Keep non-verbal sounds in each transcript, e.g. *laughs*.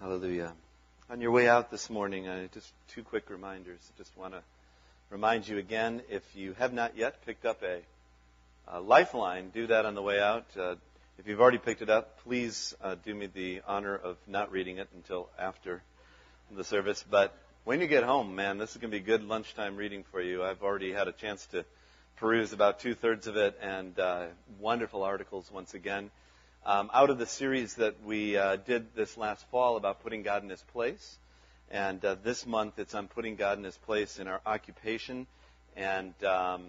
Hallelujah. On your way out this morning, uh, just two quick reminders. Just want to remind you again if you have not yet picked up a, a lifeline, do that on the way out. Uh, if you've already picked it up, please uh, do me the honor of not reading it until after the service. But when you get home, man, this is going to be good lunchtime reading for you. I've already had a chance to peruse about two thirds of it and uh, wonderful articles once again um, out of the series that we uh, did this last fall about putting God in His place. And uh, this month it's on putting God in His place in our occupation. And um,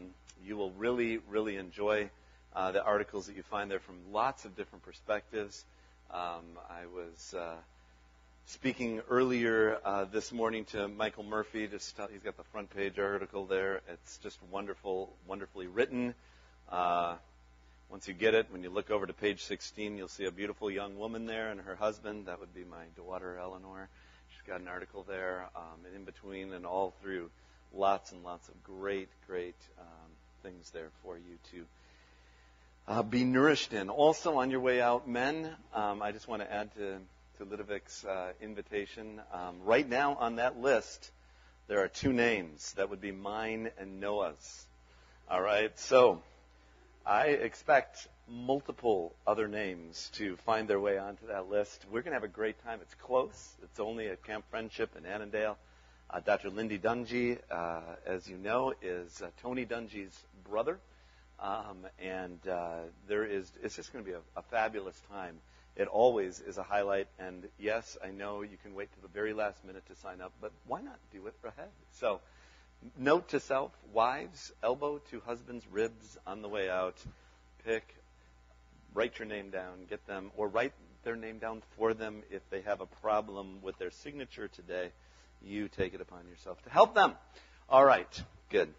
you will really, really enjoy uh, the articles that you find there from lots of different perspectives. Um, I was uh, speaking earlier uh, this morning to Michael Murphy. Just he's got the front page article there. It's just wonderful, wonderfully written. Uh, once you get it, when you look over to page 16, you'll see a beautiful young woman there and her husband. That would be my daughter, Eleanor. She's got an article there. Um, and in between and all through, lots and lots of great, great um, things there for you to uh, be nourished in. Also, on your way out, men, um, I just want to add to, to Ludovic's uh, invitation. Um, right now on that list, there are two names. That would be mine and Noah's. All right? So, I expect multiple other names to find their way onto that list. We're going to have a great time. It's close. It's only at Camp Friendship in Annandale. Uh, Dr. Lindy Dungy, uh, as you know, is uh, Tony Dungy's brother. Um, and uh, there is, it's just going to be a, a fabulous time. It always is a highlight. And yes, I know you can wait to the very last minute to sign up, but why not do it ahead? So, Note to self, wives, elbow to husband's ribs on the way out. Pick, write your name down, get them, or write their name down for them if they have a problem with their signature today. You take it upon yourself to help them. All right, good.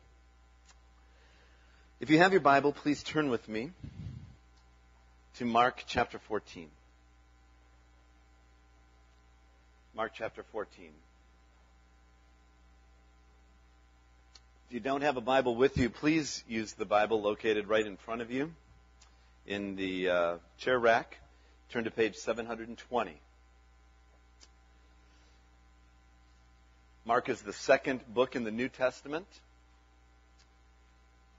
If you have your Bible, please turn with me to Mark chapter 14. Mark chapter 14. If you don't have a Bible with you, please use the Bible located right in front of you in the uh, chair rack. Turn to page 720. Mark is the second book in the New Testament,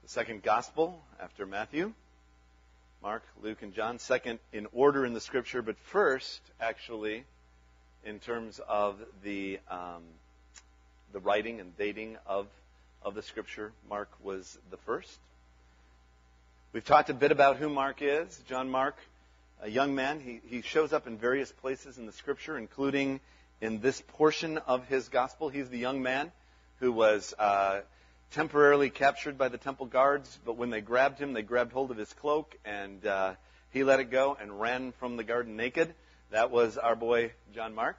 the second gospel after Matthew. Mark, Luke, and John, second in order in the scripture, but first, actually, in terms of the um, the writing and dating of of the scripture. Mark was the first. We've talked a bit about who Mark is. John Mark, a young man, he, he shows up in various places in the scripture, including in this portion of his gospel. He's the young man who was uh, temporarily captured by the temple guards, but when they grabbed him, they grabbed hold of his cloak and uh, he let it go and ran from the garden naked. That was our boy John Mark.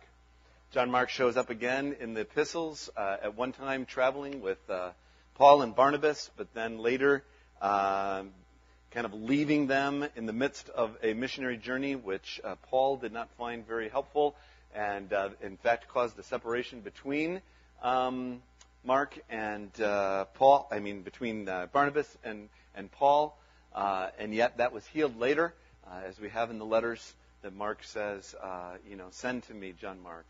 John Mark shows up again in the epistles, uh, at one time traveling with uh, Paul and Barnabas, but then later uh, kind of leaving them in the midst of a missionary journey, which uh, Paul did not find very helpful, and uh, in fact caused a separation between um, Mark and uh, Paul. I mean, between Barnabas and and Paul, and yet that was healed later, as we have in the letters that Mark says, you know, send to me, John Mark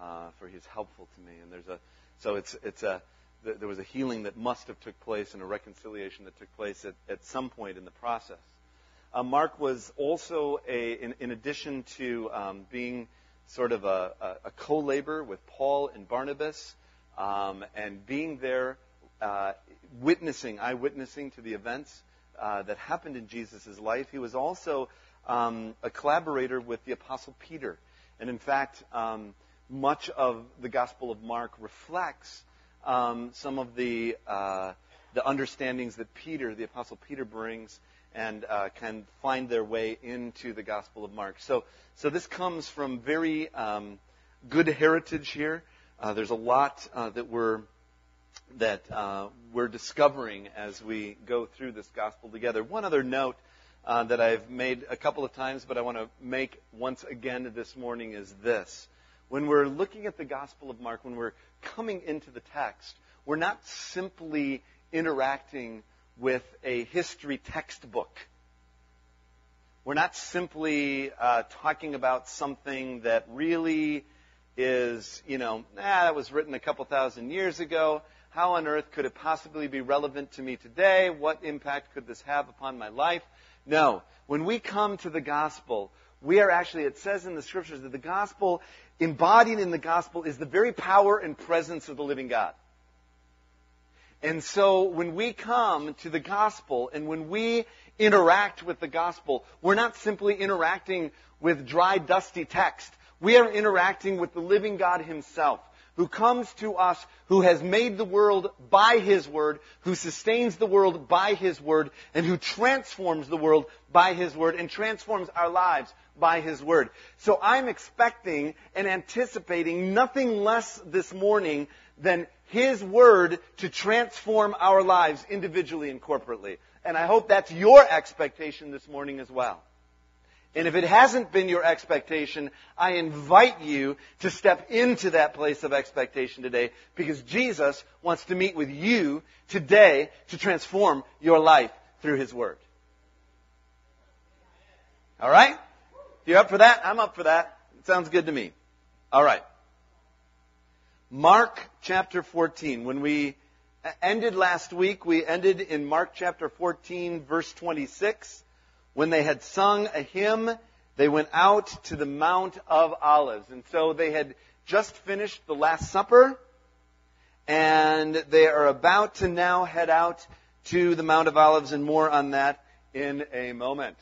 uh, for he's helpful to me. And there's a so it's it's a there was a healing that must have took place and a reconciliation that took place at, at some point in the process. Uh, Mark was also a in, in addition to um, being sort of a, a, a co-laborer with Paul and Barnabas um, and being there uh, witnessing, eyewitnessing to the events uh, that happened in Jesus' life. He was also um, a collaborator with the Apostle Peter. And in fact, um, much of the Gospel of Mark reflects um, some of the uh, the understandings that Peter, the Apostle Peter, brings and uh, can find their way into the Gospel of Mark. So, so this comes from very um, good heritage here. Uh, there's a lot uh, that we're that uh, we're discovering as we go through this gospel together. One other note uh, that I've made a couple of times, but I want to make once again this morning is this when we're looking at the Gospel of Mark, when we're coming into the text, we're not simply interacting with a history textbook. We're not simply uh, talking about something that really is, you know, ah, that was written a couple thousand years ago. How on earth could it possibly be relevant to me today? What impact could this have upon my life? No. When we come to the gospel, we are actually, it says in the scriptures that the gospel, embodied in the gospel, is the very power and presence of the living God. And so when we come to the gospel and when we interact with the gospel, we're not simply interacting with dry, dusty text. We are interacting with the living God himself who comes to us, who has made the world by His Word, who sustains the world by His Word, and who transforms the world by His Word, and transforms our lives by His Word. So I'm expecting and anticipating nothing less this morning than His Word to transform our lives individually and corporately. And I hope that's your expectation this morning as well. And if it hasn't been your expectation, I invite you to step into that place of expectation today because Jesus wants to meet with you today to transform your life through His Word. All right? You're up for that, I'm up for that. It sounds good to me. All right. Mark chapter 14. When we ended last week, we ended in Mark chapter 14, verse 26. When they had sung a hymn, they went out to the Mount of Olives. And so they had just finished the Last Supper, and they are about to now head out to the Mount of Olives, and more on that in a moment.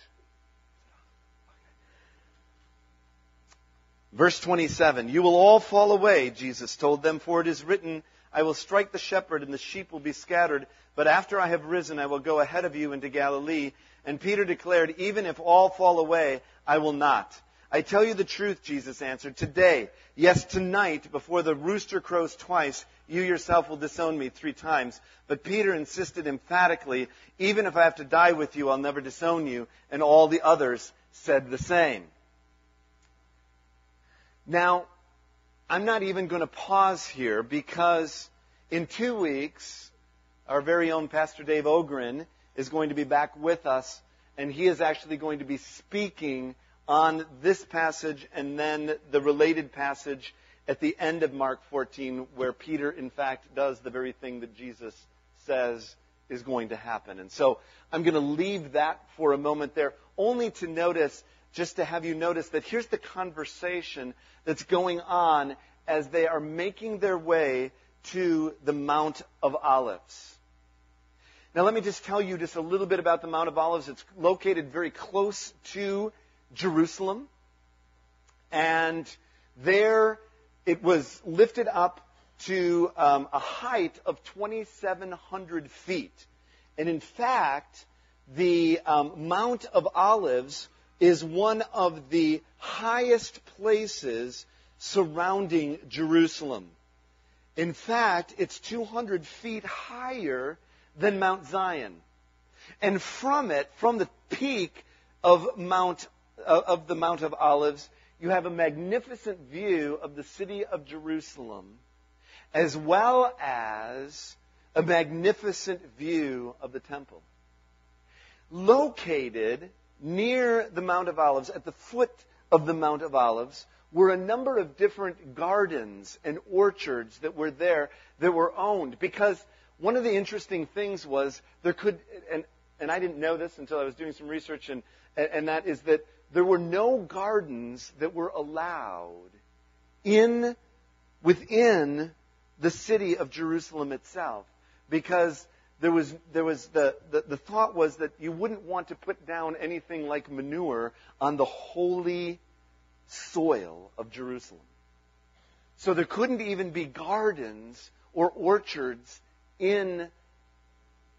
Verse 27, You will all fall away, Jesus told them, for it is written, I will strike the shepherd, and the sheep will be scattered. But after I have risen, I will go ahead of you into Galilee. And Peter declared, Even if all fall away, I will not. I tell you the truth, Jesus answered. Today, yes, tonight, before the rooster crows twice, you yourself will disown me three times. But Peter insisted emphatically, Even if I have to die with you, I'll never disown you. And all the others said the same. Now, I'm not even going to pause here because in two weeks, our very own Pastor Dave Ogren is going to be back with us, and he is actually going to be speaking on this passage and then the related passage at the end of Mark 14, where Peter, in fact, does the very thing that Jesus says is going to happen. And so I'm going to leave that for a moment there, only to notice, just to have you notice that here's the conversation that's going on as they are making their way to the Mount of Olives. Now, let me just tell you just a little bit about the Mount of Olives. It's located very close to Jerusalem. And there it was lifted up to um, a height of 2,700 feet. And in fact, the um, Mount of Olives is one of the highest places surrounding Jerusalem. In fact, it's 200 feet higher than Mount Zion. And from it, from the peak of Mount uh, of the Mount of Olives, you have a magnificent view of the city of Jerusalem, as well as a magnificent view of the temple. Located near the Mount of Olives, at the foot of the Mount of Olives, were a number of different gardens and orchards that were there that were owned. Because one of the interesting things was there could, and, and I didn't know this until I was doing some research, and, and that is that there were no gardens that were allowed in, within the city of Jerusalem itself. Because there was, there was the, the, the thought was that you wouldn't want to put down anything like manure on the holy soil of Jerusalem. So there couldn't even be gardens or orchards in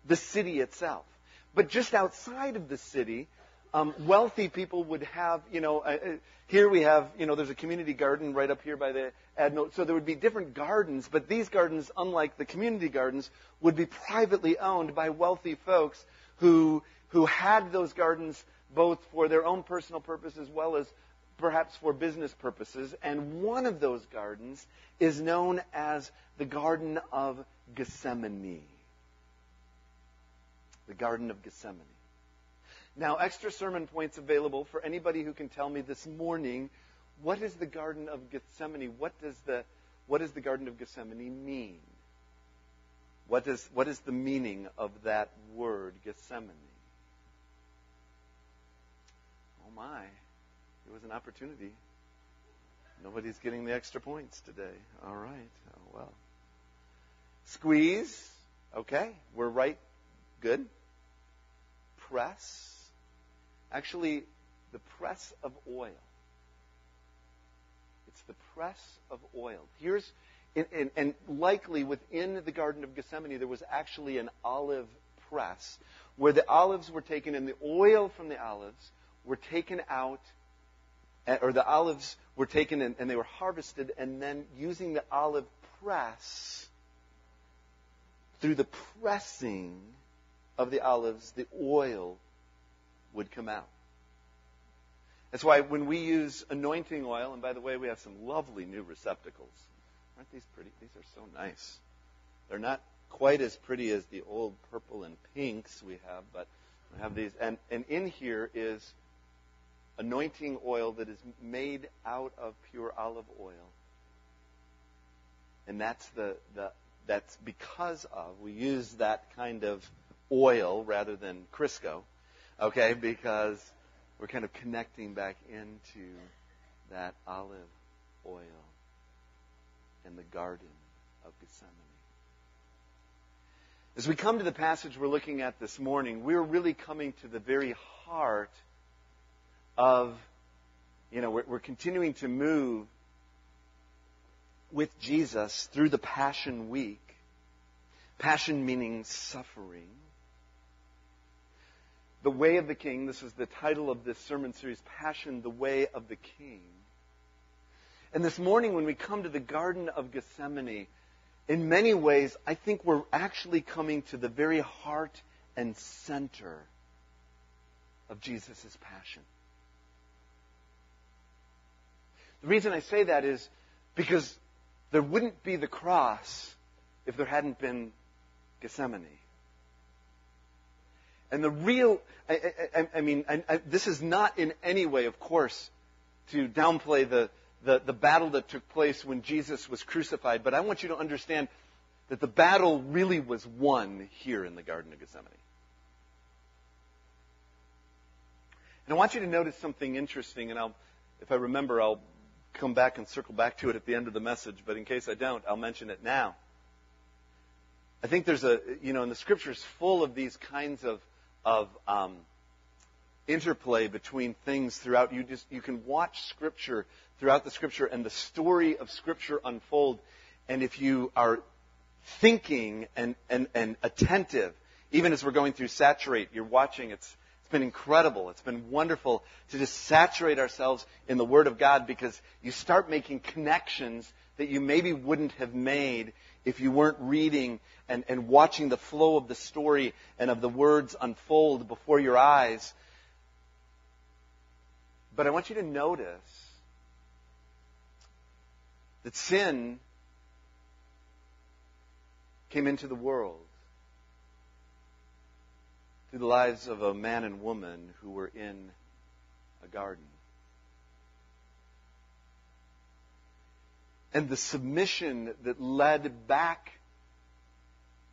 the city itself. But just outside of the city, um, wealthy people would have, you know, uh, uh, here we have, you know, there's a community garden right up here by the Adno. So there would be different gardens, but these gardens, unlike the community gardens, would be privately owned by wealthy folks who, who had those gardens both for their own personal purpose as well as perhaps for business purposes. And one of those gardens is known as the Garden of Gethsemane. The Garden of Gethsemane. Now, extra sermon points available for anybody who can tell me this morning what is the Garden of Gethsemane? What does the, what does the Garden of Gethsemane mean? What, is, what is the meaning of that word, Gethsemane? Oh my, it was an opportunity. Nobody's getting the extra points today. All right. Oh, well. Squeeze. Okay. We're right. Good. Press. Actually, the press of oil. It's the press of oil. Here's, and, and, likely within the Garden of Gethsemane, there was actually an olive press where the olives were taken and the oil from the olives were taken out, eh, or the olives were taken and, and they were harvested, and then using the olive press, through the pressing of the olives, the oil would come out. That's why when we use anointing oil, and by the way, we have some lovely new receptacles. Aren't these pretty? These are so nice. They're not quite as pretty as the old purple and pinks we have, but we have these. And, and in here is anointing oil that is made out of pure olive oil. And that's the, the that's because of we use that kind of oil rather than Crisco, okay? Because we're kind of connecting back into that olive oil in the Garden of Gethsemane. As we come to the passage we're looking at this morning, we're really coming to the very heart of, you know, we're, we're continuing to move with Jesus through the Passion Week. Passion meaning suffering. The Way of the King, this is the title of this sermon series, Passion, the Way of the King. And this morning, when we come to the Garden of Gethsemane, in many ways, I think we're actually coming to the very heart and center of Jesus' passion. The reason I say that is because there wouldn't be the cross if there hadn't been Gethsemane. And the real, I, I, I mean, I, this is not in any way, of course, to downplay the, the, the battle that took place when Jesus was crucified, but I want you to understand that the battle really was won here in the Garden of Gethsemane. And I want you to notice something interesting, and I'll, if I remember, I'll come back and circle back to it at the end of the message, but in case I don't, I'll mention it now. I think there's a, you know, in the scriptures full of these kinds of, of um, interplay between things throughout. You just, you can watch scripture throughout the scripture and the story of scripture unfold. And if you are thinking and, and, and attentive, even as we're going through Saturate, you're watching, it's, it's been incredible. It's been wonderful to just saturate ourselves in the Word of God because you start making connections that you maybe wouldn't have made if you weren't reading and, and watching the flow of the story and of the words unfold before your eyes. But I want you to notice that sin came into the world through the lives of a man and woman who were in a garden. And the submission that led back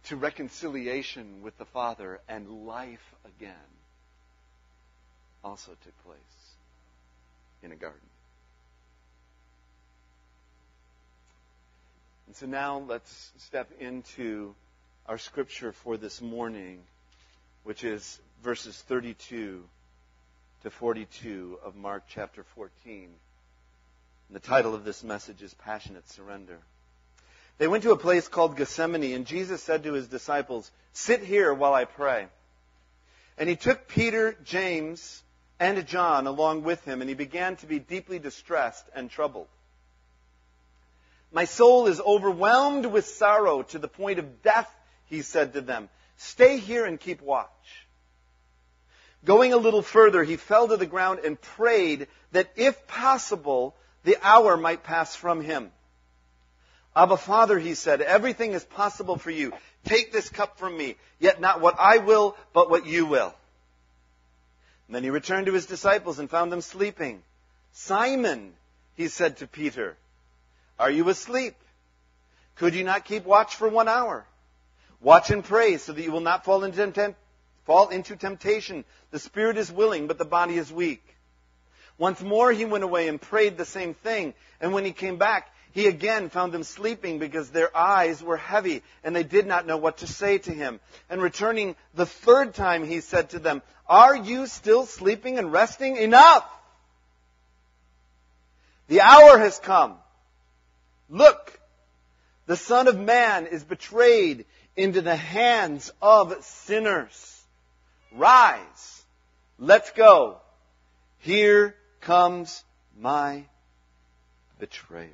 to reconciliation with the Father and life again also took place in a garden. And so now let's step into our scripture for this morning which is verses 32 to 42 of Mark chapter 14. And the title of this message is Passionate Surrender. They went to a place called Gethsemane, and Jesus said to his disciples, Sit here while I pray. And he took Peter, James, and John along with him, and he began to be deeply distressed and troubled. My soul is overwhelmed with sorrow to the point of death, he said to them. Stay here and keep watch. Going a little further, he fell to the ground and prayed that if possible, the hour might pass from him. Abba Father, he said, everything is possible for you. Take this cup from me, yet not what I will, but what you will. And then he returned to his disciples and found them sleeping. Simon, he said to Peter, Are you asleep? Could you not keep watch for one hour? Watch and pray so that you will not fall into, temp- fall into temptation. The spirit is willing, but the body is weak. Once more he went away and prayed the same thing. And when he came back, he again found them sleeping because their eyes were heavy and they did not know what to say to him. And returning the third time, he said to them, Are you still sleeping and resting? Enough! The hour has come. Look, the Son of Man is betrayed into the hands of sinners. Rise. Let's go. Here comes my betrayer.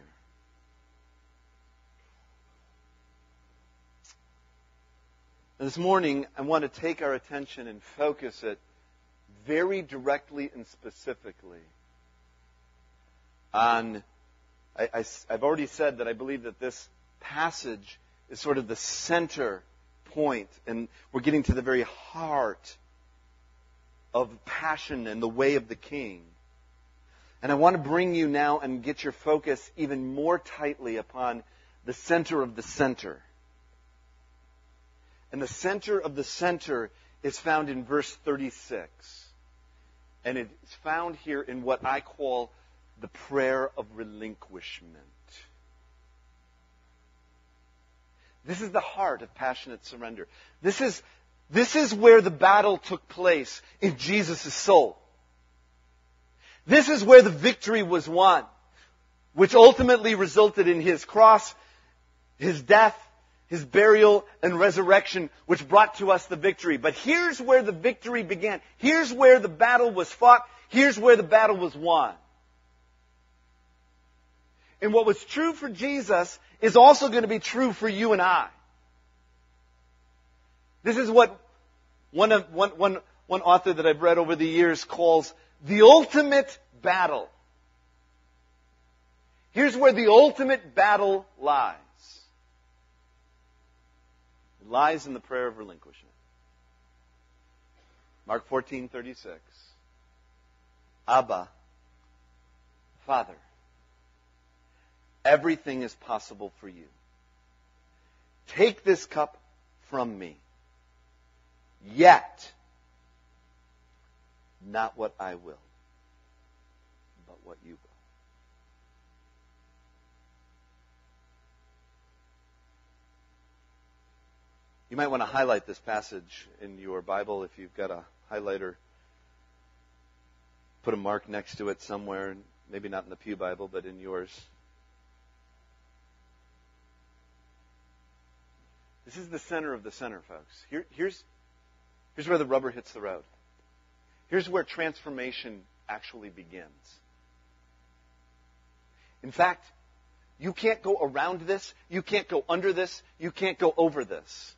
This morning, I want to take our attention and focus it very directly and specifically on. I, have already said that I believe that this passage is sort of the center point, and we're getting to the very heart of passion and the way of the king. And I want to bring you now and get your focus even more tightly upon the center of the center. And the center of the center is found in verse 36. And it's found here in what I call the prayer of relinquishment. This is the heart of passionate surrender. This is, this is where the battle took place in Jesus' soul. This is where the victory was won, which ultimately resulted in his cross, his death, his burial and resurrection, which brought to us the victory. But here's where the victory began. Here's where the battle was fought. Here's where the battle was won. And what was true for Jesus is also going to be true for you and I. This is what one, of, one, one, one author that I've read over the years calls the ultimate battle. Here's where the ultimate battle lies It lies in the prayer of relinquishment. Mark 14:36. Abba, Father, everything is possible for you. Take this cup from me. Yet, not what I will, but what you will. You might want to highlight this passage in your Bible if you've got a highlighter. Put a mark next to it somewhere, maybe not in the Pew Bible, but in yours. This is the center of the center, folks. Here, here's, here's where the rubber hits the road. Here's where transformation actually begins. In fact, you can't go around this, you can't go under this, you can't go over this.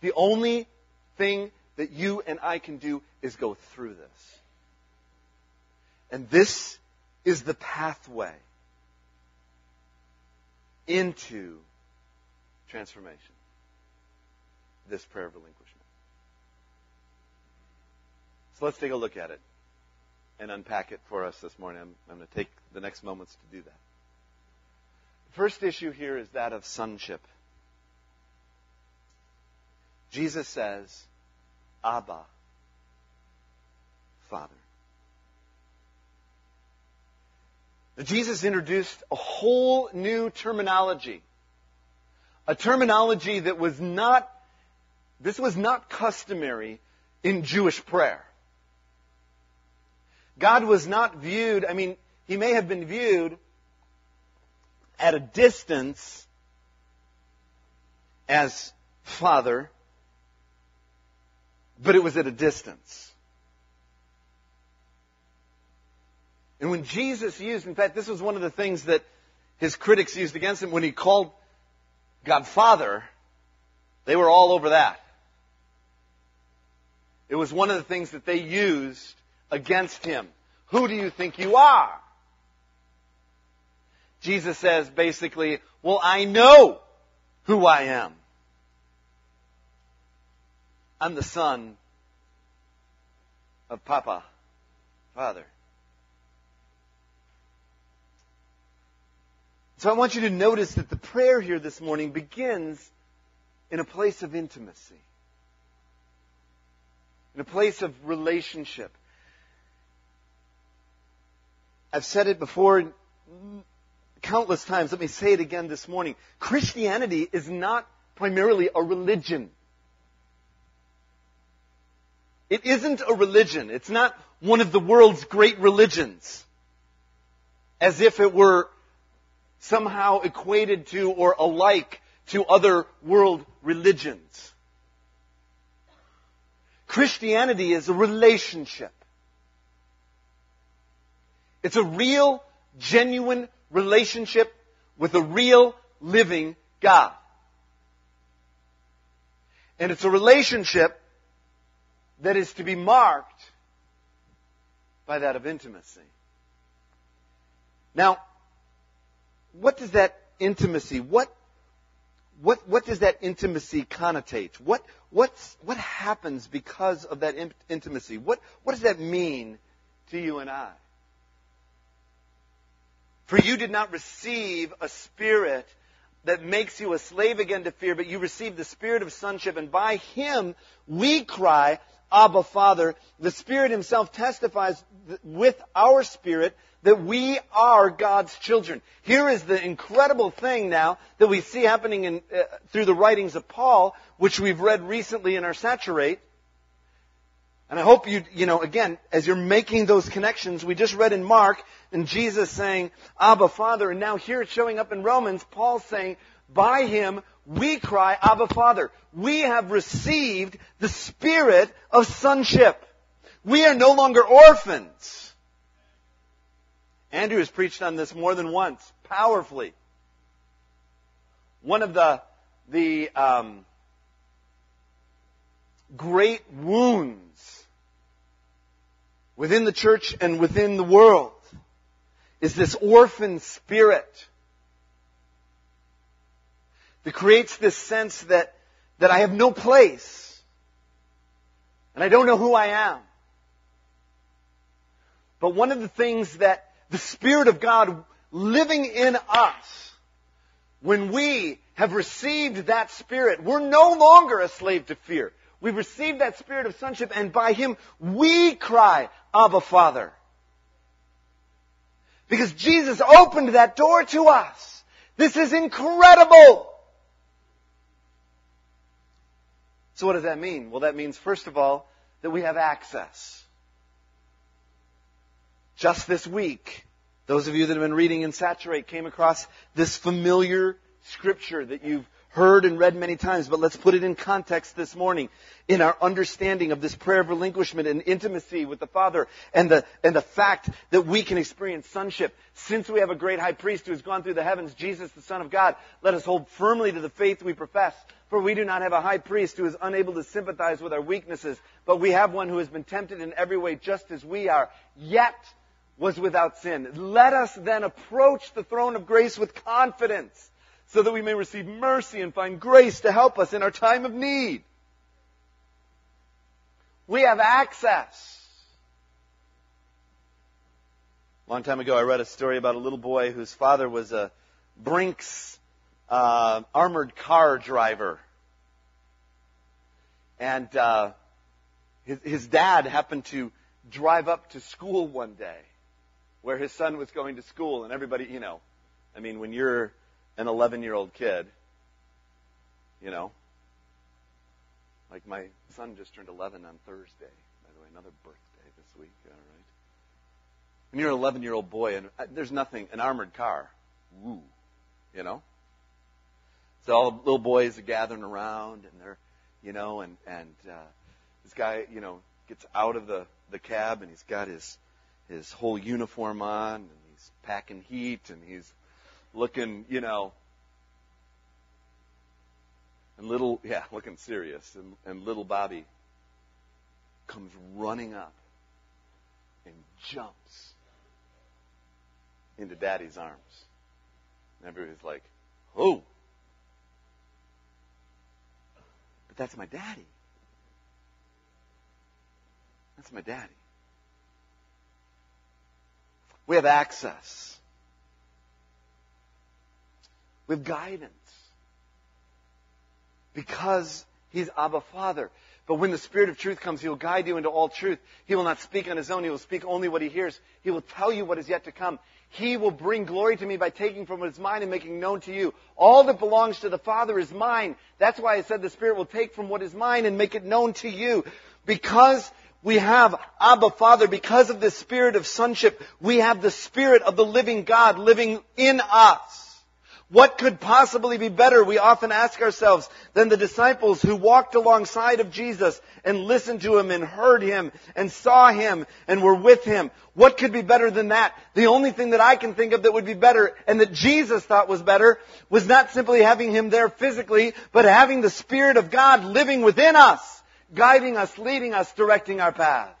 The only thing that you and I can do is go through this. And this is the pathway into transformation. This prayer of relinquishment. So let's take a look at it and unpack it for us this morning. I'm, I'm going to take the next moments to do that. The first issue here is that of sonship. Jesus says, Abba, Father. Now, Jesus introduced a whole new terminology. A terminology that was not, this was not customary in Jewish prayer. God was not viewed, I mean, he may have been viewed at a distance as Father, but it was at a distance. And when Jesus used, in fact, this was one of the things that his critics used against him when he called God Father, they were all over that. It was one of the things that they used against him. Who do you think you are? Jesus says basically, well, I know who I am. I'm the son of Papa, Father. So I want you to notice that the prayer here this morning begins in a place of intimacy, in a place of relationship. I've said it before countless times. Let me say it again this morning. Christianity is not primarily a religion. It isn't a religion. It's not one of the world's great religions. As if it were somehow equated to or alike to other world religions. Christianity is a relationship. It's a real, genuine relationship with a real, living God. And it's a relationship that is to be marked by that of intimacy. Now, what does that intimacy, what, what, what does that intimacy connotate? What, what's, what happens because of that in, intimacy? What, what does that mean to you and I? For you did not receive a spirit that makes you a slave again to fear, but you received the spirit of sonship, and by him we cry, Abba, Father. The Spirit Himself testifies with our spirit that we are God's children. Here is the incredible thing now that we see happening in, uh, through the writings of Paul, which we've read recently in our Saturate. And I hope you, you know, again, as you're making those connections, we just read in Mark, and Jesus saying, Abba, Father, and now here it's showing up in Romans, Paul saying, by him we cry, Abba Father. We have received the spirit of sonship. We are no longer orphans. Andrew has preached on this more than once, powerfully. One of the, the um, great wounds within the church and within the world is this orphan spirit that creates this sense that, that I have no place and I don't know who I am. But one of the things that the Spirit of God living in us, when we have received that Spirit, we're no longer a slave to fear. We've received that Spirit of sonship and by Him we cry, Abba Father. Because Jesus opened that door to us. This is incredible. So what does that mean? Well, that means, first of all, that we have access. Just this week, those of you that have been reading in Saturate came across this familiar scripture that you've heard and read many times, but let's put it in context this morning in our understanding of this prayer of relinquishment and intimacy with the Father and the, and the fact that we can experience sonship. Since we have a great high priest who has gone through the heavens, Jesus the Son of God, let us hold firmly to the faith we profess. For we do not have a high priest who is unable to sympathize with our weaknesses, but we have one who has been tempted in every way just as we are, yet was without sin. Let us then approach the throne of grace with confidence so that we may receive mercy and find grace to help us in our time of need. We have access. A long time ago, I read a story about a little boy whose father was a Brinks uh, armored car driver. And uh, his, his dad happened to drive up to school one day where his son was going to school, and everybody, you know, I mean, when you're an 11 year old kid, you know, like my son just turned 11 on Thursday, by the way, another birthday this week, all right? When you're an 11 year old boy, and uh, there's nothing, an armored car, woo, you know? So all the little boys are gathering around, and they're, you know, and and uh, this guy, you know, gets out of the the cab, and he's got his his whole uniform on, and he's packing heat, and he's looking, you know, and little, yeah, looking serious, and, and little Bobby comes running up and jumps into Daddy's arms. And everybody's like, "Oh!" But that's my daddy. That's my daddy. We have access. With guidance. Because He's Abba Father. But when the Spirit of truth comes, He will guide you into all truth. He will not speak on His own. He will speak only what He hears. He will tell you what is yet to come. He will bring glory to me by taking from what is mine and making known to you. All that belongs to the Father is mine. That's why I said the Spirit will take from what is mine and make it known to you. Because we have Abba Father, because of the Spirit of sonship, we have the Spirit of the living God living in us. What could possibly be better, we often ask ourselves, than the disciples who walked alongside of Jesus and listened to him and heard him and saw him and were with him? What could be better than that? The only thing that I can think of that would be better and that Jesus thought was better was not simply having him there physically, but having the Spirit of God living within us, guiding us, leading us, directing our paths,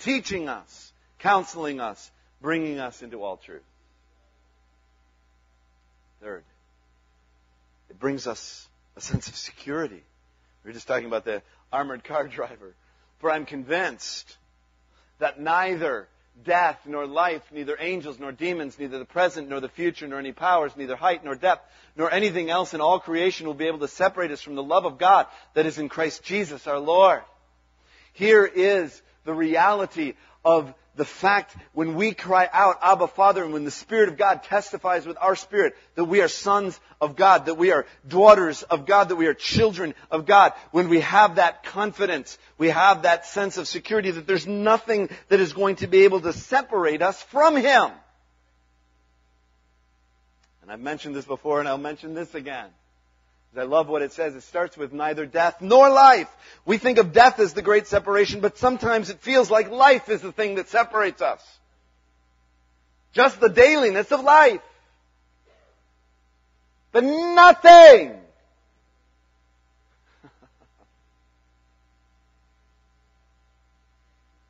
teaching us, counseling us, bringing us into all truth. Third, it brings us a sense of security. We were just talking about the armored car *laughs* driver. For I'm convinced that neither death nor life, neither angels nor demons, neither the present nor the future, nor any powers, neither height nor depth, nor anything else in all creation will be able to separate us from the love of God that is in Christ Jesus our Lord. Here is the reality of the fact when we cry out, Abba Father, and when the Spirit of God testifies with our spirit that we are sons of God, that we are daughters of God, that we are children of God, when we have that confidence, we have that sense of security that there's nothing that is going to be able to separate us from Him. And I've mentioned this before and I'll mention this again. I love what it says. It starts with neither death nor life. We think of death as the great separation, but sometimes it feels like life is the thing that separates us. Just the dailiness of life. But nothing *laughs*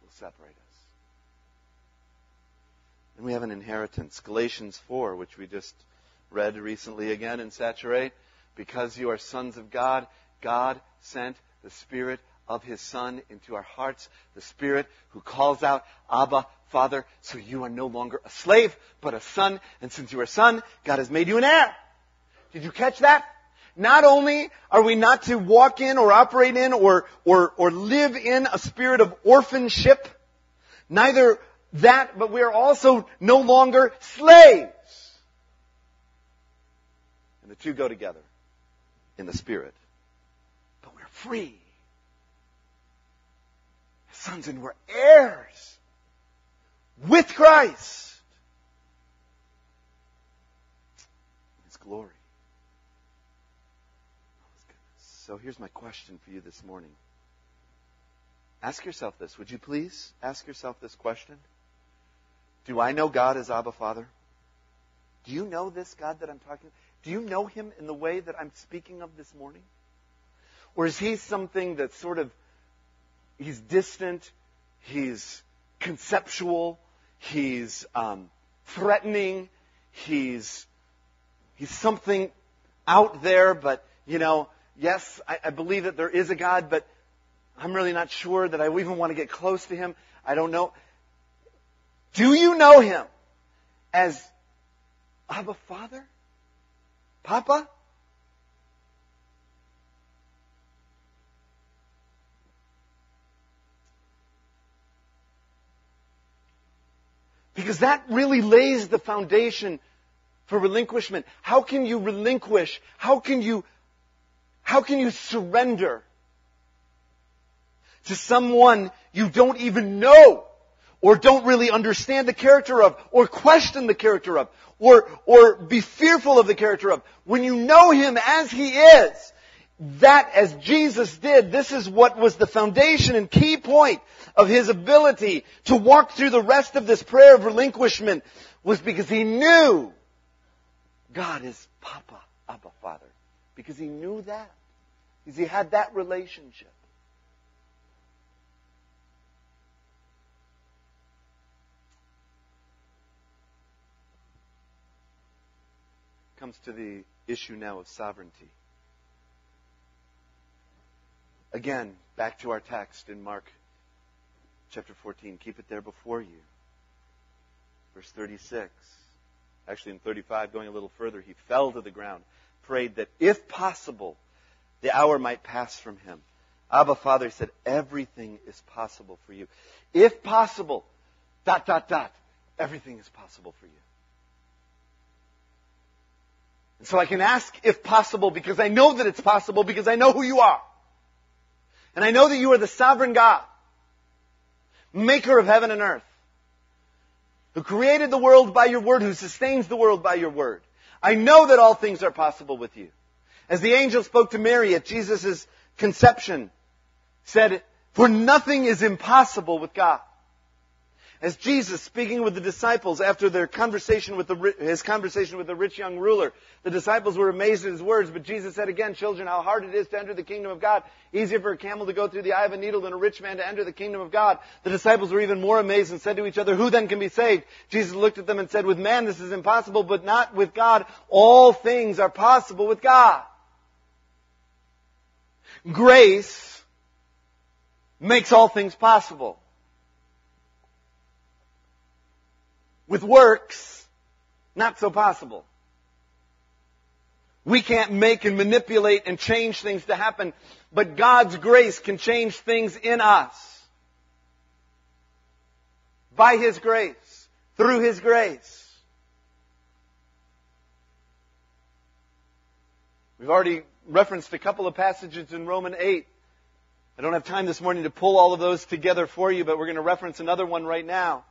will separate us. And we have an inheritance. Galatians 4, which we just read recently again in Saturate because you are sons of God, God sent the Spirit of His Son into our hearts, the Spirit who calls out, Abba, Father, so you are no longer a slave, but a son, and since you are a son, God has made you an heir. Did you catch that? Not only are we not to walk in or operate in or, or, or live in a spirit of orphanship, neither that, but we are also no longer slaves. And the two go together in the Spirit. But we're free. Sons and we're heirs with Christ. His glory. So here's my question for you this morning. Ask yourself this. Would you please ask yourself this question? Do I know God as Abba Father? Do you know this God that I'm talking about? Do you know him in the way that I'm speaking of this morning? Or is he something that's sort of, he's distant, he's conceptual, he's um, threatening, he's, he's something out there, but, you know, yes, I, I believe that there is a God, but I'm really not sure that I even want to get close to him. I don't know. Do you know him as Abba Father? Papa? Because that really lays the foundation for relinquishment. How can you relinquish? How can you, how can you surrender to someone you don't even know or don't really understand the character of or question the character of or, or be fearful of the character of. When you know Him as He is, that as Jesus did, this is what was the foundation and key point of His ability to walk through the rest of this prayer of relinquishment was because He knew God is Papa, Abba, Father. Because He knew that. Because He had that relationship. Comes to the issue now of sovereignty. Again, back to our text in Mark chapter 14. Keep it there before you. Verse 36. actually in 35, going a little further, he fell to the ground, prayed that if possible, the hour might pass from him. Abba Father he said, everything is possible for you. If possible, dot, dot, dot, everything is possible for you. So I can ask if possible because I know that it's possible because I know who you are. And I know that you are the sovereign God, maker of heaven and earth, who created the world by your word, who sustains the world by your word. I know that all things are possible with you. As the angel spoke to Mary at Jesus' conception, said, for nothing is impossible with God. As Jesus, speaking with the disciples after their conversation with the, his conversation with the rich young ruler, the disciples were amazed at his words, but Jesus said again, children, how hard it is to enter the kingdom of God. Easier for a camel to go through the eye of a needle than a rich man to enter the kingdom of God. The disciples were even more amazed and said to each other, who then can be saved? Jesus looked at them and said, with man this is impossible, but not with God. All things are possible with God. Grace makes all things possible. With works, not so possible. We can't make and manipulate and change things to happen, but God's grace can change things in us. By His grace. Through His grace. We've already referenced a couple of passages in Romans 8. I don't have time this morning to pull all of those together for you, but we're going to reference another one right now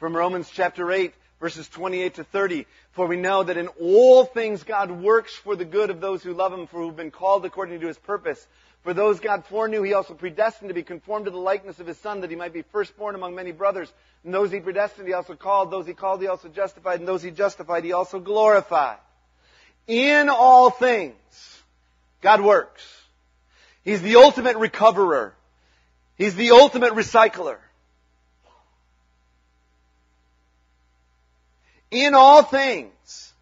from Romans chapter 8, verses 28 to 30. For we know that in all things God works for the good of those who love Him, for who have been called according to His purpose. For those God foreknew, He also predestined to be conformed to the likeness of His Son, that He might be firstborn among many brothers. And those He predestined, He also called. Those He called, He also justified. And those He justified, He also glorified. In all things, God works. He's the ultimate recoverer. He's the ultimate recycler. In all things,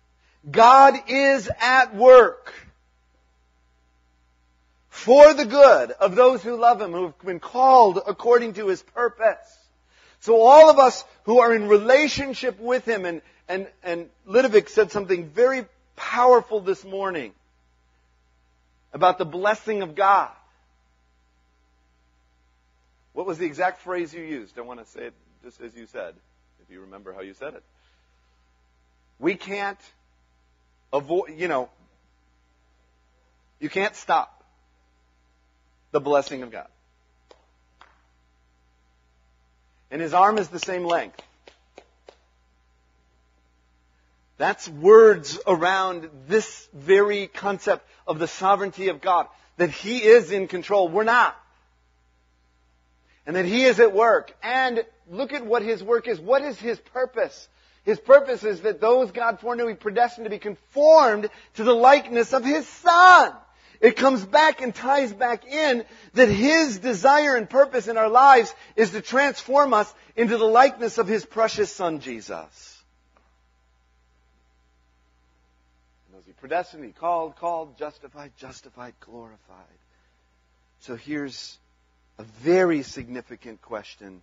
God is at work for the good of those who love Him, who have been called according to His purpose. So all of us who are in relationship with Him, and, and, and Lidovic said something very powerful this morning about the blessing of God. What was the exact phrase you used? I want to say it just as you said, if you remember how you said it. We can't avoid, you know, you can't stop the blessing of God. And his arm is the same length. That's words around this very concept of the sovereignty of God. That He is in control. We're not. And that He is at work. And look at what His work is. What is His purpose? His purpose is that those God foreknew He predestined to be conformed to the likeness of His Son. It comes back and ties back in that His desire and purpose in our lives is to transform us into the likeness of His precious Son, Jesus. And those He predestined, He called, called, justified, justified, glorified. So here's a very significant question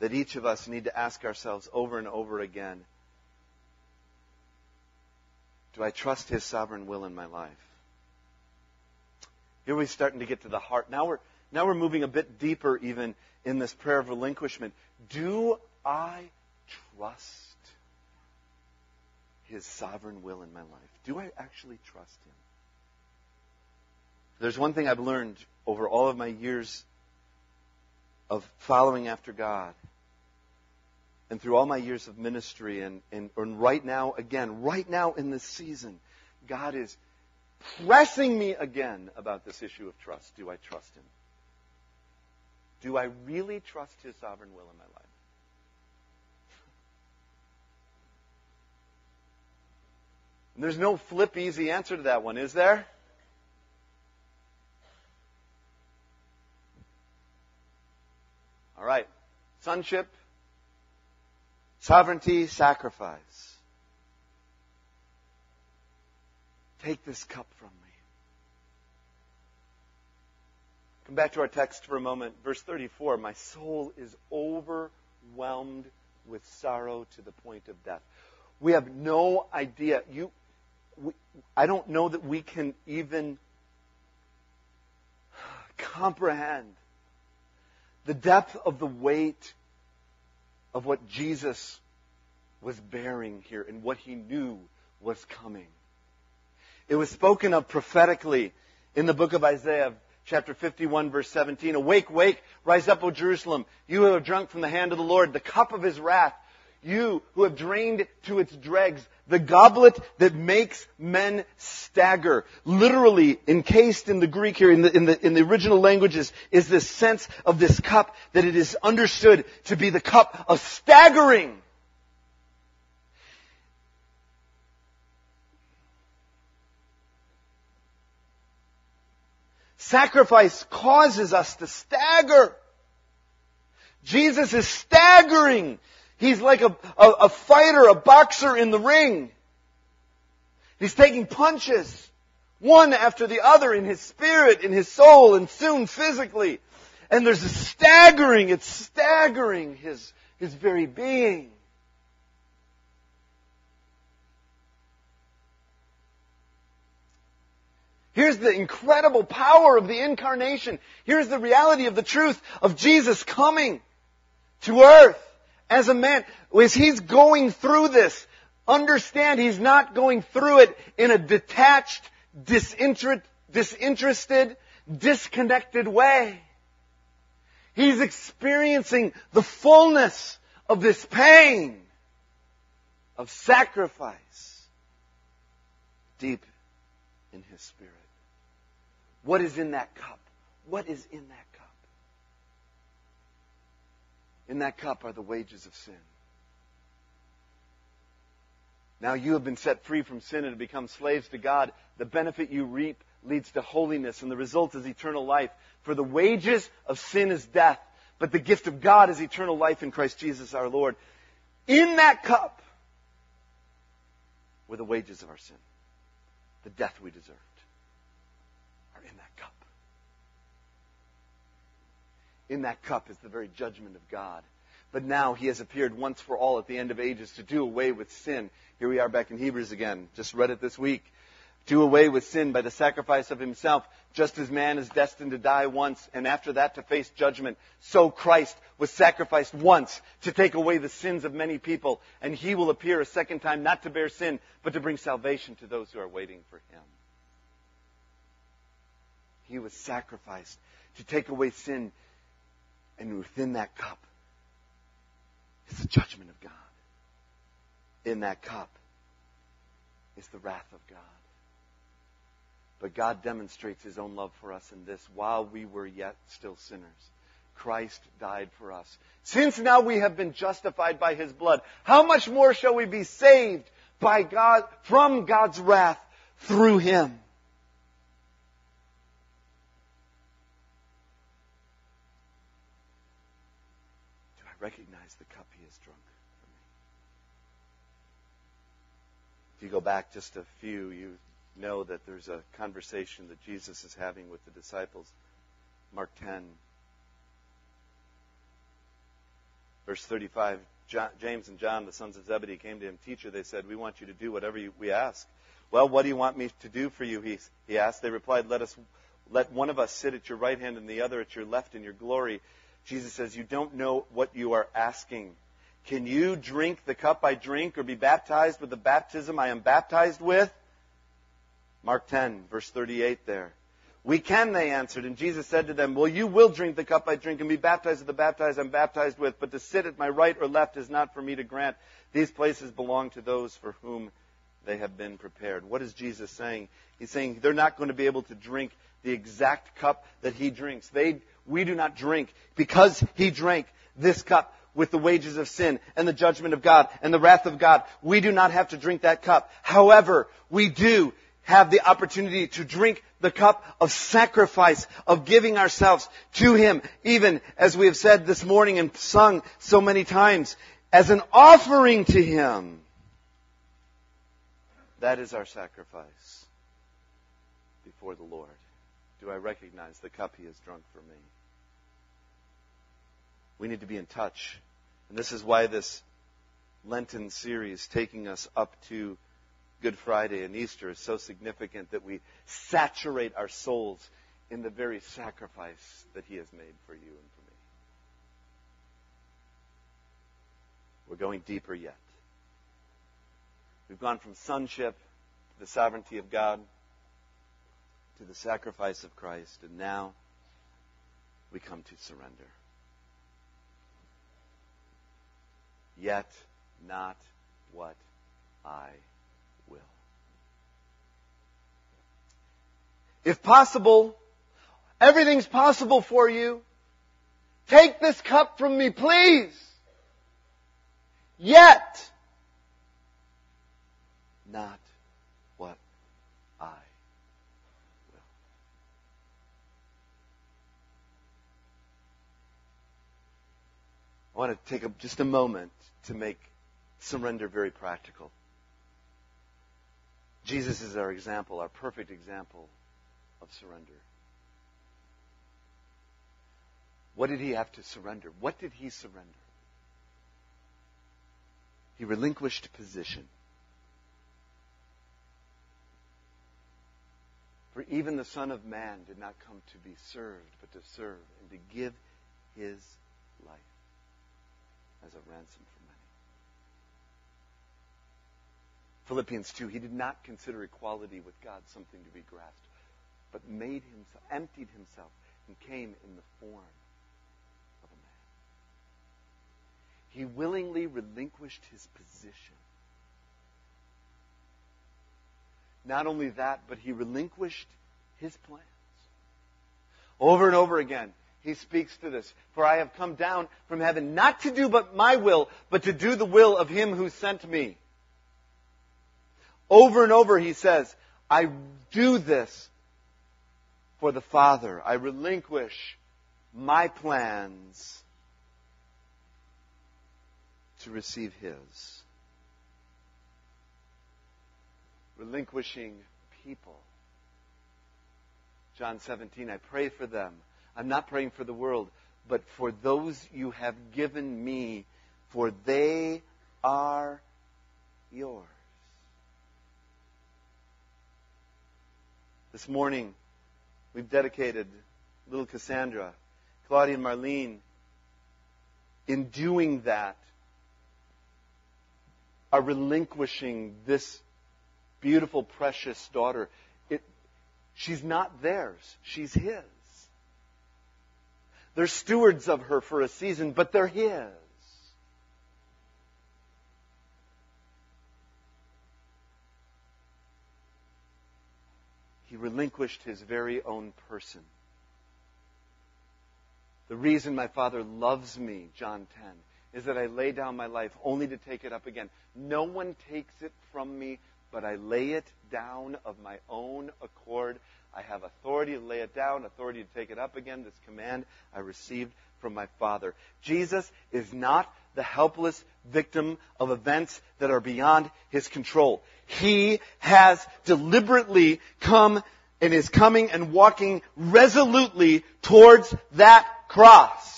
that each of us need to ask ourselves over and over again. Do I trust His sovereign will in my life? Here we're starting to get to the heart. Now we're, now we're moving a bit deeper even in this prayer of relinquishment. Do I trust His sovereign will in my life? Do I actually trust Him? There's one thing I've learned over all of my years of following after God and through all my years of ministry and, and, and right now, again, right now in this season, God is pressing me again about this issue of trust. Do I trust Him? Do I really trust His sovereign will in my life? And there's no flip easy answer to that one, is there? All right. Sonship, Sovereignty, sacrifice. Take this cup from me. Come back to our text for a moment. Verse 34 My soul is overwhelmed with sorrow to the point of death. We have no idea. You, we, I don't know that we can even comprehend the depth of the weight of what Jesus was bearing here and what he knew was coming. It was spoken of prophetically in the book of Isaiah, chapter 51, verse 17. Awake, wake, rise up, O Jerusalem, you who have drunk from the hand of the Lord the cup of his wrath. You who have drained to its dregs the goblet that makes men stagger. Literally encased in the Greek here, in the, in the, in the original languages, is this sense of this cup that it is understood to be the cup of staggering. Sacrifice causes us to stagger. Jesus is staggering. He's like a, a, a, fighter, a boxer in the ring. He's taking punches, one after the other in his spirit, in his soul, and soon physically. And there's a staggering, it's staggering his, his very being. Here's the incredible power of the incarnation. Here's the reality of the truth of Jesus coming to earth as a man. As he's going through this, understand he's not going through it in a detached, disinterested, disconnected way. He's experiencing the fullness of this pain of sacrifice deep in his spirit. What is in that cup? What is in that cup? In that cup are the wages of sin. Now you have been set free from sin and have become slaves to God. The benefit you reap leads to holiness, and the result is eternal life. For the wages of sin is death, but the gift of God is eternal life in Christ Jesus our Lord. In that cup were the wages of our sin, the death we deserved, are in that cup is the very judgment of God. But now he has appeared once for all at the end of ages to do away with sin. Here we are back in Hebrews again. Just read it this week. Do away with sin by the sacrifice of himself, just as man is destined to die once and after that to face judgment. So Christ was sacrificed once to take away the sins of many people, and he will appear a second time not to bear sin, but to bring salvation to those who are waiting for him. He was sacrificed to take away sin and within that cup is the judgment of God. In that cup is the wrath of God. But God demonstrates his own love for us in this while we were yet still sinners. Christ died for us. Since now we have been justified by his blood, how much more shall we be saved by God from God's wrath through him? Recognize the cup he has drunk for me. If you go back just a few, you know that there's a conversation that Jesus is having with the disciples. Mark 10, verse 35. John, James and John, the sons of Zebedee, came to him. Teacher, they said, we want you to do whatever you, we ask. Well, what do you want me to do for you? He, he asked. They replied, let us, let one of us sit at your right hand and the other at your left in your glory. Jesus says, You don't know what you are asking. Can you drink the cup I drink or be baptized with the baptism I am baptized with? Mark 10, verse 38 there. We can, they answered. And Jesus said to them, Well, you will drink the cup I drink and be baptized with the baptism I'm baptized with, but to sit at my right or left is not for me to grant. These places belong to those for whom they have been prepared. What is Jesus saying? He's saying they're not going to be able to drink the exact cup that he drinks. They we do not drink because he drank this cup with the wages of sin and the judgment of God and the wrath of God. We do not have to drink that cup. However, we do have the opportunity to drink the cup of sacrifice, of giving ourselves to Him, even as we have said this morning and sung so many times, as an offering to Him. That is our sacrifice before the Lord. Do I recognize the cup He has drunk for me? We need to be in touch. And this is why this Lenten series taking us up to Good Friday and Easter is so significant that we saturate our souls in the very sacrifice that He has made for you and for me. We're going deeper yet. We've gone from sonship to the sovereignty of God to the sacrifice of Christ, and now we come to surrender. Yet not what I will. If possible, everything's possible for you. Take this cup from me, please. Yet, not what I will. I want to take a, just a moment to make surrender very practical. Jesus is our example, our perfect example of surrender. What did he have to surrender? What did he surrender? He relinquished position. For even the Son of Man did not come to be served, but to serve and to give his life as a ransom for many. Philippians 2, he did not consider equality with God something to be grasped, but made himself, emptied himself, and came in the form of a man. He willingly relinquished his position. Not only that, but he relinquished his plans. Over and over again, he speaks to this. For I have come down from heaven not to do but my will, but to do the will of him who sent me. Over and over he says, I do this for the Father. I relinquish my plans to receive his. Relinquishing people. John 17, I pray for them. I'm not praying for the world, but for those you have given me, for they are yours. This morning, we've dedicated little Cassandra, Claudia and Marlene. In doing that, are relinquishing this beautiful, precious daughter. It, she's not theirs. She's his. They're stewards of her for a season, but they're his. He relinquished his very own person. The reason my Father loves me, John 10, is that I lay down my life only to take it up again. No one takes it from me, but I lay it down of my own accord. I have authority to lay it down, authority to take it up again. This command I received from my Father. Jesus is not the helpless victim of events that are beyond his control. He has deliberately come and is coming and walking resolutely towards that cross.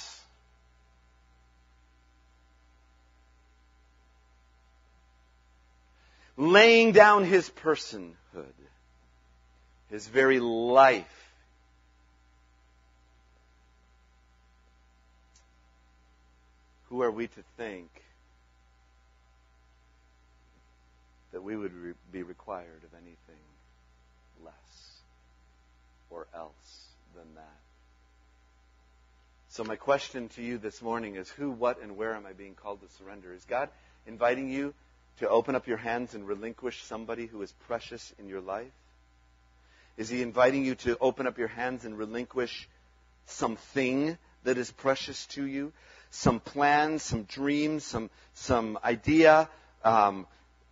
Laying down his personhood, his very life. Who are we to think that we would re- be required of anything less or else than that? So my question to you this morning is who, what, and where am I being called to surrender? Is God inviting you to open up your hands and relinquish somebody who is precious in your life? Is He inviting you to open up your hands and relinquish something that is precious to you? Some plans, some dreams, some, some idea, um,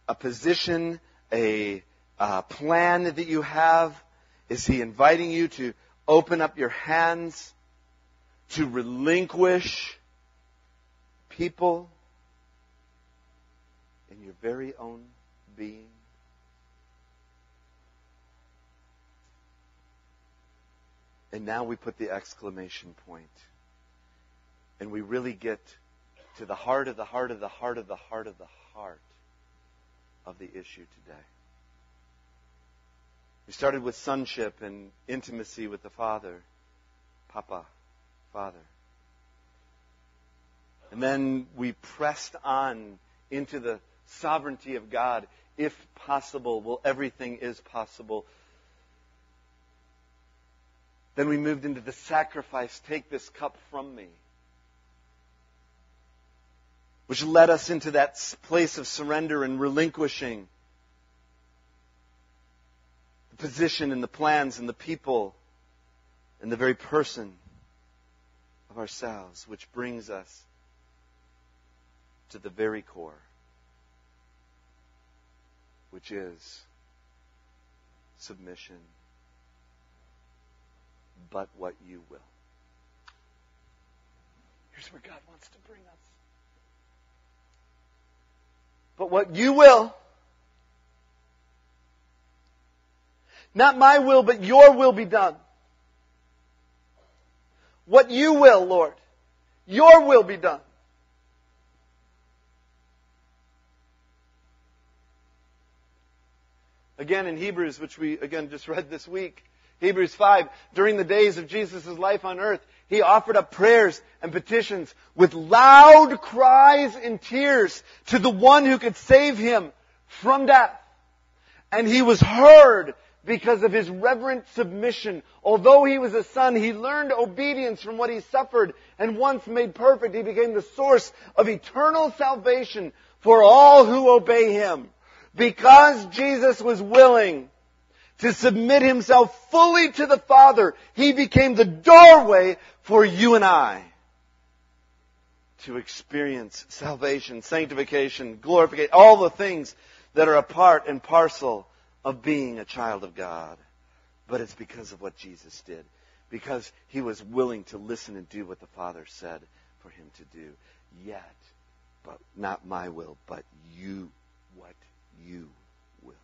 a position, a uh, plan that you have? Is He inviting you to open up your hands, to relinquish people in your very own being? And now we put the exclamation point. And we really get to the heart of the heart of the heart of the heart of the heart of the issue today. We started with sonship and intimacy with the Father. Papa, Father. And then we pressed on into the sovereignty of God. If possible, well, everything is possible. Then we moved into the sacrifice. Take this cup from me. Which led us into that place of surrender and relinquishing the position and the plans and the people and the very person of ourselves, which brings us to the very core, which is submission, but what you will. Here's where God wants to bring us. But what you will. Not my will, but your will be done. What you will, Lord. Your will be done. Again in Hebrews, which we again just read this week, Hebrews 5, during the days of Jesus' life on earth, he offered up prayers and petitions with loud cries and tears to the one who could save him from death. And he was heard because of his reverent submission. Although he was a son, he learned obedience from what he suffered, and once made perfect, he became the source of eternal salvation for all who obey him. Because Jesus was willing to submit himself fully to the Father, he became the doorway for you and I to experience salvation, sanctification, glorification, all the things that are a part and parcel of being a child of God. But it's because of what Jesus did. Because he was willing to listen and do what the Father said for him to do. Yet, but not my will, but you, what you will.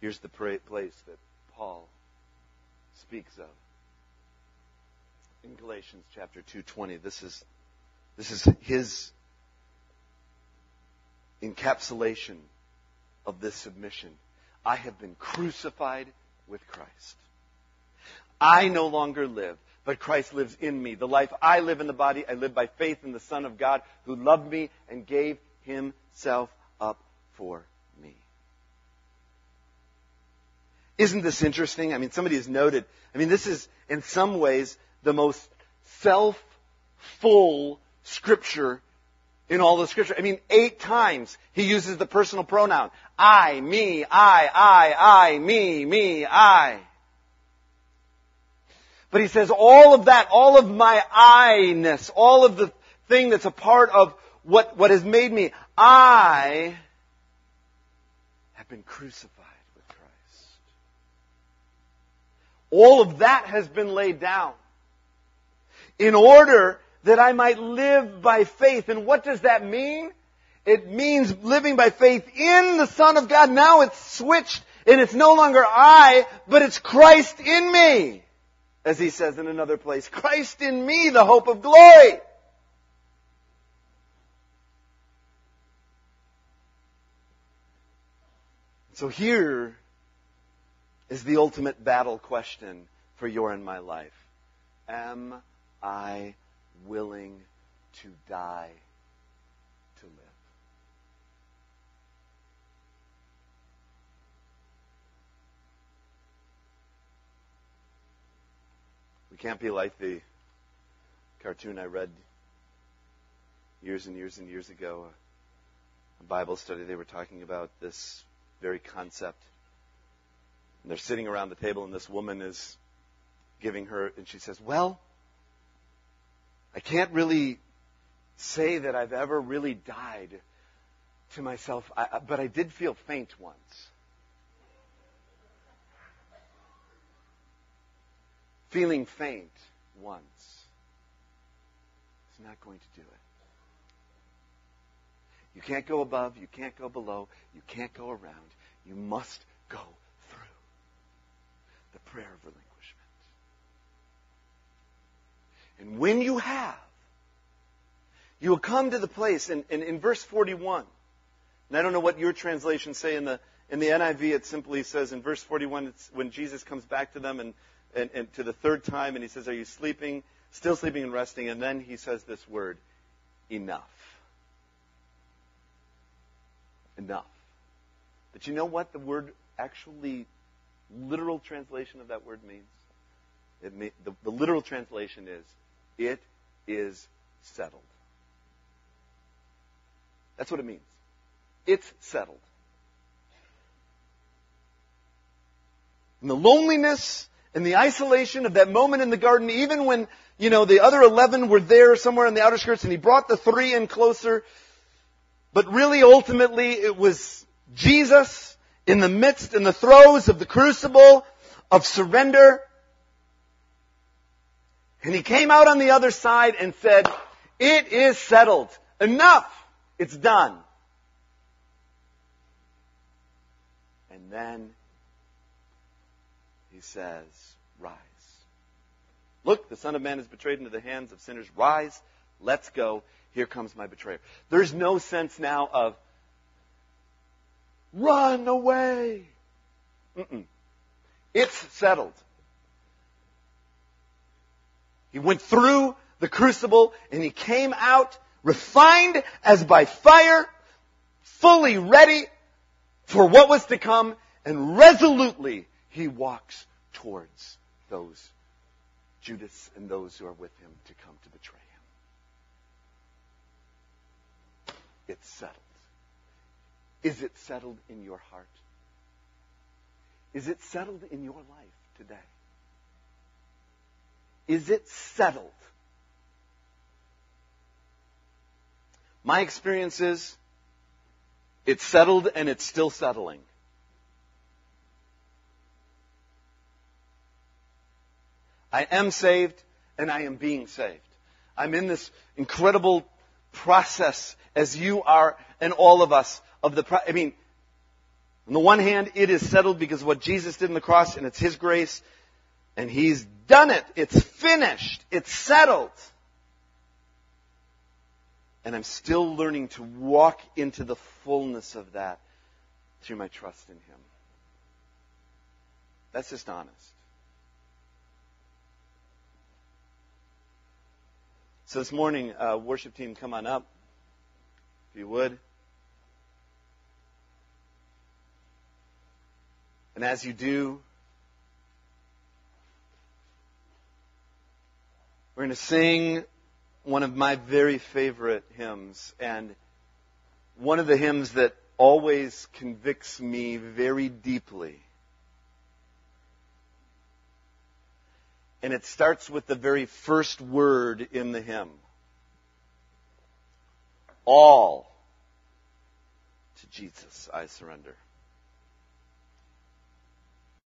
Here's the place that Paul speaks of in Galatians chapter 2:20. This is this is his encapsulation of this submission. I have been crucified with Christ. I no longer live, but Christ lives in me. The life I live in the body, I live by faith in the Son of God who loved me and gave himself up for me. Isn't this interesting? I mean, somebody has noted, I mean, this is in some ways the most self-full scripture in all the scripture. I mean, eight times he uses the personal pronoun. I, me, I, I, I, me, me, I. But he says all of that, all of my I-ness, all of the thing that's a part of what, what has made me, I have been crucified with Christ. All of that has been laid down in order that I might live by faith. And what does that mean? It means living by faith in the Son of God. Now it's switched and it's no longer I, but it's Christ in me. As he says in another place, Christ in me, the hope of glory. So here is the ultimate battle question for your and my life. Am I willing to die to live. We can't be like the cartoon I read years and years and years ago, a Bible study. They were talking about this very concept. And they're sitting around the table, and this woman is giving her, and she says, Well, I can't really say that I've ever really died to myself, I, but I did feel faint once. Feeling faint once is not going to do it. You can't go above, you can't go below, you can't go around. You must go prayer of relinquishment. And when you have, You will come to the place, and, in verse 41, and I don't know what your translations say in the in the NIV, it simply says in verse 41, it's when Jesus comes back to them and, and, and to the third time, and he says, "Are you sleeping? Still sleeping and resting?" And then he says this word, "Enough." Enough. But you know what the word actually, literal translation of that word means? It the, the literal translation is, "It is settled." That's what it means. It's settled. And the loneliness and the isolation of that moment in the garden, even when, you know, the other 11 were there somewhere in the outer skirts and he brought the three in closer. But really, ultimately, it was Jesus in the midst, in the throes of the crucible of surrender. And he came out on the other side and said, it is settled. Enough. It's done. And then he says, Rise. Look, the Son of Man is betrayed into the hands of sinners. Rise, let's go. Here comes my betrayer. There's no sense now of run away. Mm-mm. It's settled. He went through the crucible and he came out refined as by fire, fully ready for what was to come, and resolutely he walks towards those Judas and those who are with him to come to betray him. It's settled. Is it settled in your heart? Is it settled in your life today? Is it settled? My experience is it's settled and it's still settling. I am saved and I am being saved. I'm in this incredible process as you are and all of us of the, I mean, on the one hand, it is settled because of what Jesus did on the cross and it's His grace and He's done it. It's finished. It's settled. And I'm still learning to walk into the fullness of that through my trust in Him. That's just honest. So this morning, uh, worship team, come on up, if you would. And as you do, we're going to sing one of my very favorite hymns, and one of the hymns that always convicts me very deeply. And it starts with the very first word in the hymn. All to Jesus I surrender.